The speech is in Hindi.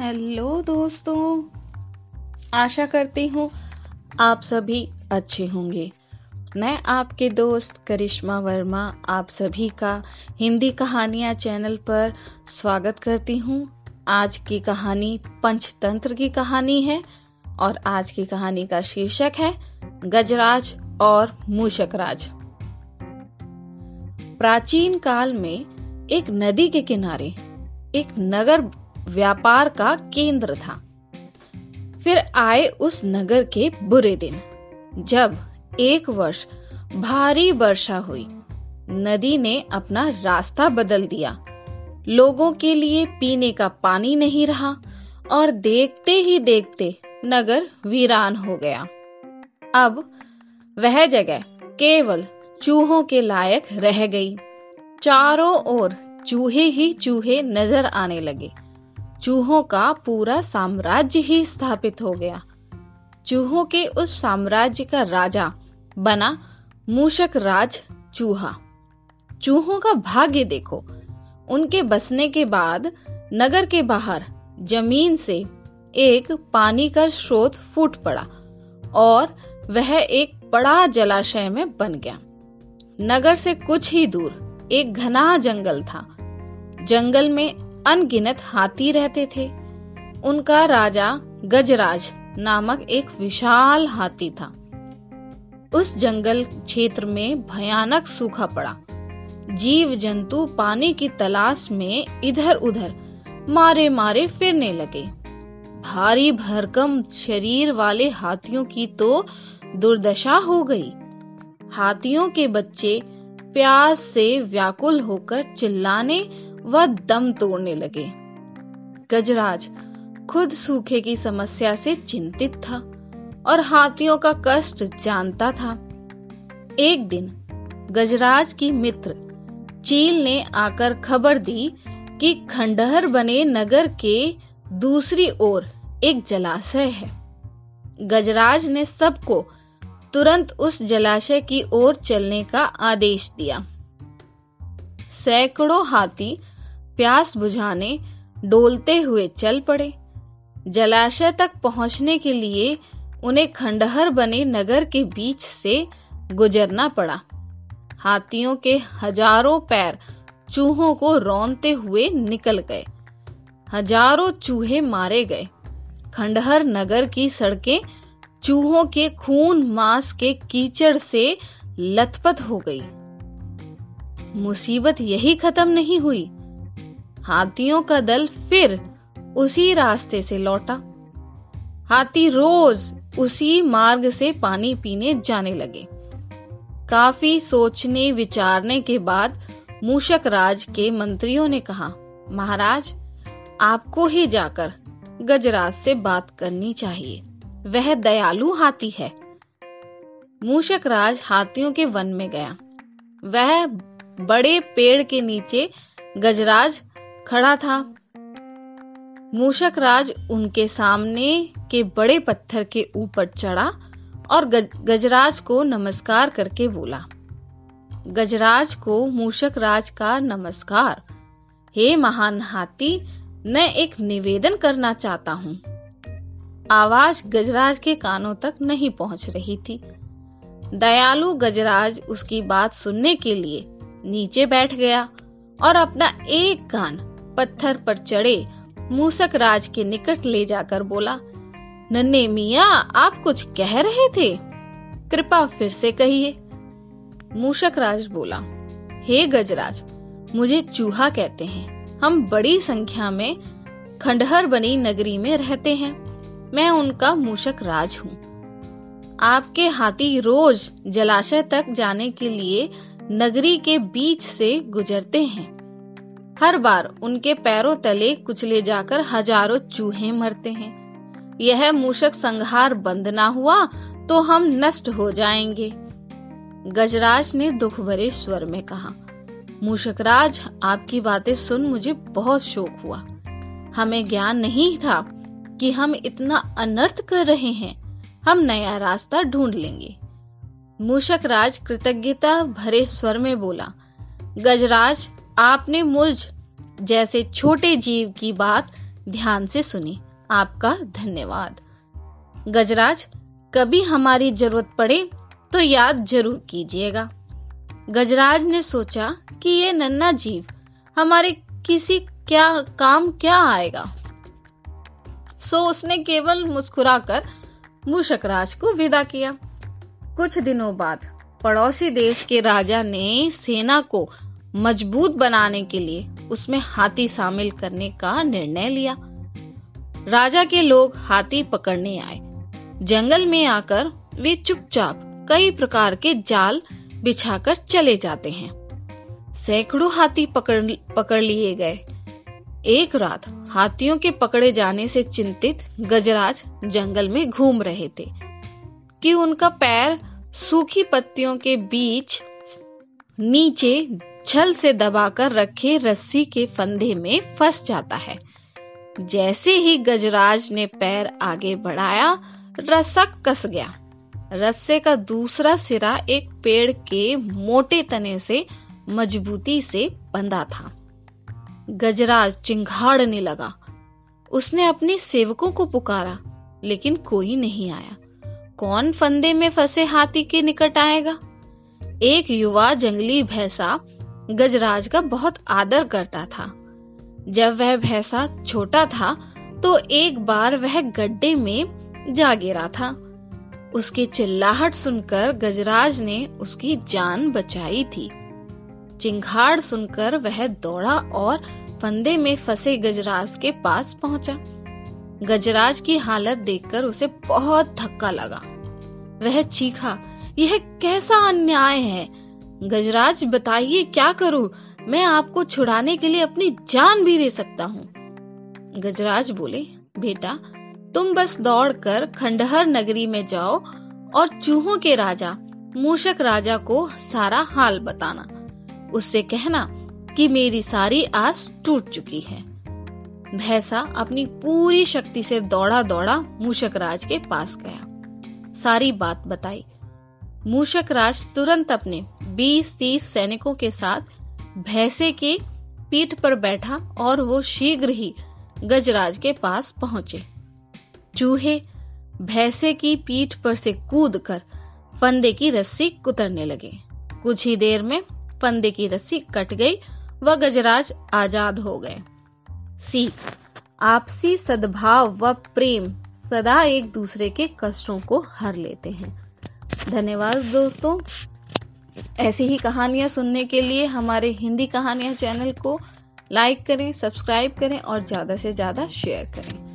हेलो दोस्तों, आशा करती हूँ आप सभी अच्छे होंगे। मैं आपके दोस्त करिश्मा वर्मा, आप सभी का हिंदी कहानियाँ चैनल पर स्वागत करती हूँ। आज की कहानी पंचतंत्र की कहानी है और आज की कहानी का शीर्षक है गजराज और मूषकराज प्राचीन काल में एक नदी के किनारे एक नगर व्यापार का केंद्र था। फिर आए उस नगर के बुरे दिन, जब एक वर्ष भारी वर्षा हुई। नदी ने अपना रास्ता बदल दिया। लोगों के लिए पीने का पानी नहीं रहा और देखते ही देखते नगर वीरान हो गया। अब वह जगह केवल चूहों के लायक रह गई। चारों ओर चूहे ही चूहे नज़र आने लगे। चूहों का पूरा साम्राज्य ही स्थापित हो गया। चूहों के उस साम्राज्य का राजा बना मूषक राज चूहा। चूहों का भाग्य देखो। उनके बसने के बाद नगर के बाहर ज़मीन से एक पानी का स्रोत फूट पड़ा और वह एक बड़ा जलाशय में बन गया। नगर से कुछ ही दूर एक घना जंगल था। जंगल में अनगिनत हाथी रहते थे। उनका राजा गजराज नामक एक विशाल हाथी था। उस जंगल क्षेत्र में भयानक सूखा पड़ा। जीव जंतु पानी की तलाश में इधर उधर मारे मारे फिरने लगे। भारी भरकम शरीर वाले हाथियों की तो दुर्दशा हो गई। हाथियों के बच्चे प्यास से व्याकुल होकर चिल्लाने वह दम तोड़ने लगे। गजराज खुद सूखे की समस्या से चिंतित था और हाथियों का कष्ट जानता था। एक दिन गजराज की मित्र चील ने आकर खबर दी कि खंडहर बने नगर के दूसरी ओर एक जलाशय है। गजराज ने सबको तुरंत उस जलाशय की ओर चलने का आदेश दिया। सैकड़ों हाथी प्यास बुझाने, डोलते हुए चल पड़े। जलाशय तक पहुँचने के लिए उन्हें खंडहर बने नगर के बीच से गुजरना पड़ा। हाथियों के हज़ारों पैर चूहों को रौनते हुए निकल गए। हज़ारों चूहे मारे गए। खंडहर नगर की सड़कें चूहों के खून मांस के कीचड़ से लथपथ हो गई। मुसीबत यही खत्म नहीं हुई। हाथियों का दल फिर उसी रास्ते से लौटा। हाथी रोज उसी मार्ग से पानी पीने जाने लगे। काफ़ी सोचने, विचारने के बाद मूषक राज के मंत्रियों ने कहा, महाराज, आपको ही जाकर गजराज से बात करनी चाहिए। वह दयालु हाथी है। मूषक राज हाथियों के वन में गया। वह बड़े पेड़ के नीचे गजराज खड़ा था। मूषक राज उनके सामने के बड़े पत्थर के ऊपर चढ़ा और गज, गजराज को नमस्कार करके बोला। गजराज को मूषक राज का नमस्कार। हे महान हाथी मैं एक निवेदन करना चाहता हूँ। आवाज़ गजराज के कानों तक नहीं पहुँच रही थी। दयालु गजराज उसकी बात सुनने के लिए नीचे बैठ गया और अपना एक कान पत्थर पर चढ़े मूसक राज के निकट ले जाकर बोला, नन्हे मिया, आप कुछ कह रहे थे? कृपा फिर से कहिए। मूषक राज बोला, हे गजराज, मुझे चूहा कहते हैं। हम बड़ी संख्या में खंडहर बनी नगरी में रहते हैं। मैं उनका मूषक राज हूँ। आपके हाथी रोज जलाशय तक जाने के लिए नगरी के बीच से गुजरते हैं। हर बार उनके पैरों तले कुचले जाकर हज़ारों चूहे मरते हैं। यह मूषक संहार बंद ना हुआ तो हम नष्ट हो जाएँगे, गजराज ने दुख भरे स्वर में कहा। मूषकराज आपकी बातें सुन मुझे बहुत शोक हुआ। हमें ज्ञान नहीं था कि हम इतना अनर्थ कर रहे हैं। हम नया रास्ता ढूंढ लेंगे। मूषक राज कृतज्ञता भरे स्वर में बोला, गजराज आपने मुझ जैसे छोटे जीव की बात ध्यान से सुनी। आपका धन्यवाद। गजराज, कभी हमारी ज़रूरत पड़े तो याद ज़रूर कीजिएगा। गजराज ने सोचा कि ये नन्ना जीव हमारे किसी क्या काम क्या आएगा। सो उसने केवल मुस्कुराकर मूषकराज को विदा किया। कुछ दिनों बाद पड़ोसी देश के राजा ने सेना को मज़बूत बनाने के लिए उसमें हाथी शामिल करने का निर्णय लिया। राजा के लोग हाथी पकड़ने आए। जंगल में आकर वे चुपचाप कई प्रकार के जाल बिछाकर चले जाते हैं। सैकड़ों हाथी पकड़ पकड़ लिए गए। एक रात हाथियों के पकड़े जाने से चिंतित गजराज जंगल में घूम रहे थे कि उनका पैर सूखी पत्तियों के बीच नीचे छल से दबाकर रखे रस्सी के फंदे में फंस जाता है। जैसे ही गजराज ने पैर आगे बढ़ाया रस्सा कस गया। रस्से का दूसरा सिरा एक पेड़ के मोटे तने से, मजबूती से बंधा था। गजराज चिंघाड़ने लगा। उसने अपने सेवकों को पुकारा, लेकिन कोई नहीं आया। कौन फंदे में फंसे हाथी के निकट आएगा? एक युवा जंगली भैंसा गजराज का बहुत आदर करता था। जब वह भैंसा छोटा था तो एक बार वह गड्ढे में जा गिरा था। उसकी चिल्लाहट सुनकर गजराज ने उसकी जान बचाई थी। चिंगाड़ सुनकर वह दौड़ा और फंदे में फंसे गजराज के पास पहुँचा। गजराज की हालत देखकर उसे बहुत धक्का लगा। वह चीखा, यह कैसा अन्याय है? गजराज, बताइए, क्या करूँ? मैं आपको छुड़ाने के लिए अपनी जान भी दे सकता हूँ। गजराज बोले, बेटा, तुम बस दौड़कर खंडहर नगरी में जाओ और चूहों के राजा, मूषक राजा को सारा हाल बताना। उससे कहना कि मेरी सारी आस टूट चुकी है। भैंसा अपनी पूरी शक्ति से दौड़ा दौड़ा मूषक राज के पास गया। सारी बात बताई। मूषक राज तुरंत अपने 20-30 सैनिकों के साथ भैंसे के पीठ पर बैठा और वो शीघ्र ही गजराज के पास पहुँचे। चूहे भैंसे की पीठ पर से कूदकर फंदे की रस्सी कुतरने लगे। कुछ ही देर में फंदे की रस्सी कट गई व गजराज आज़ाद हो गए। सीख, आपसी सद्भाव व प्रेम सदा एक दूसरे के कष्टों को हर लेते हैं। धन्यवाद दोस्तों। ऐसी ही कहानियाँ सुनने के लिए हमारे हिंदी कहानियाँ चैनल को लाइक करें, सब्सक्राइब करें और ज़्यादा से ज़्यादा शेयर करें।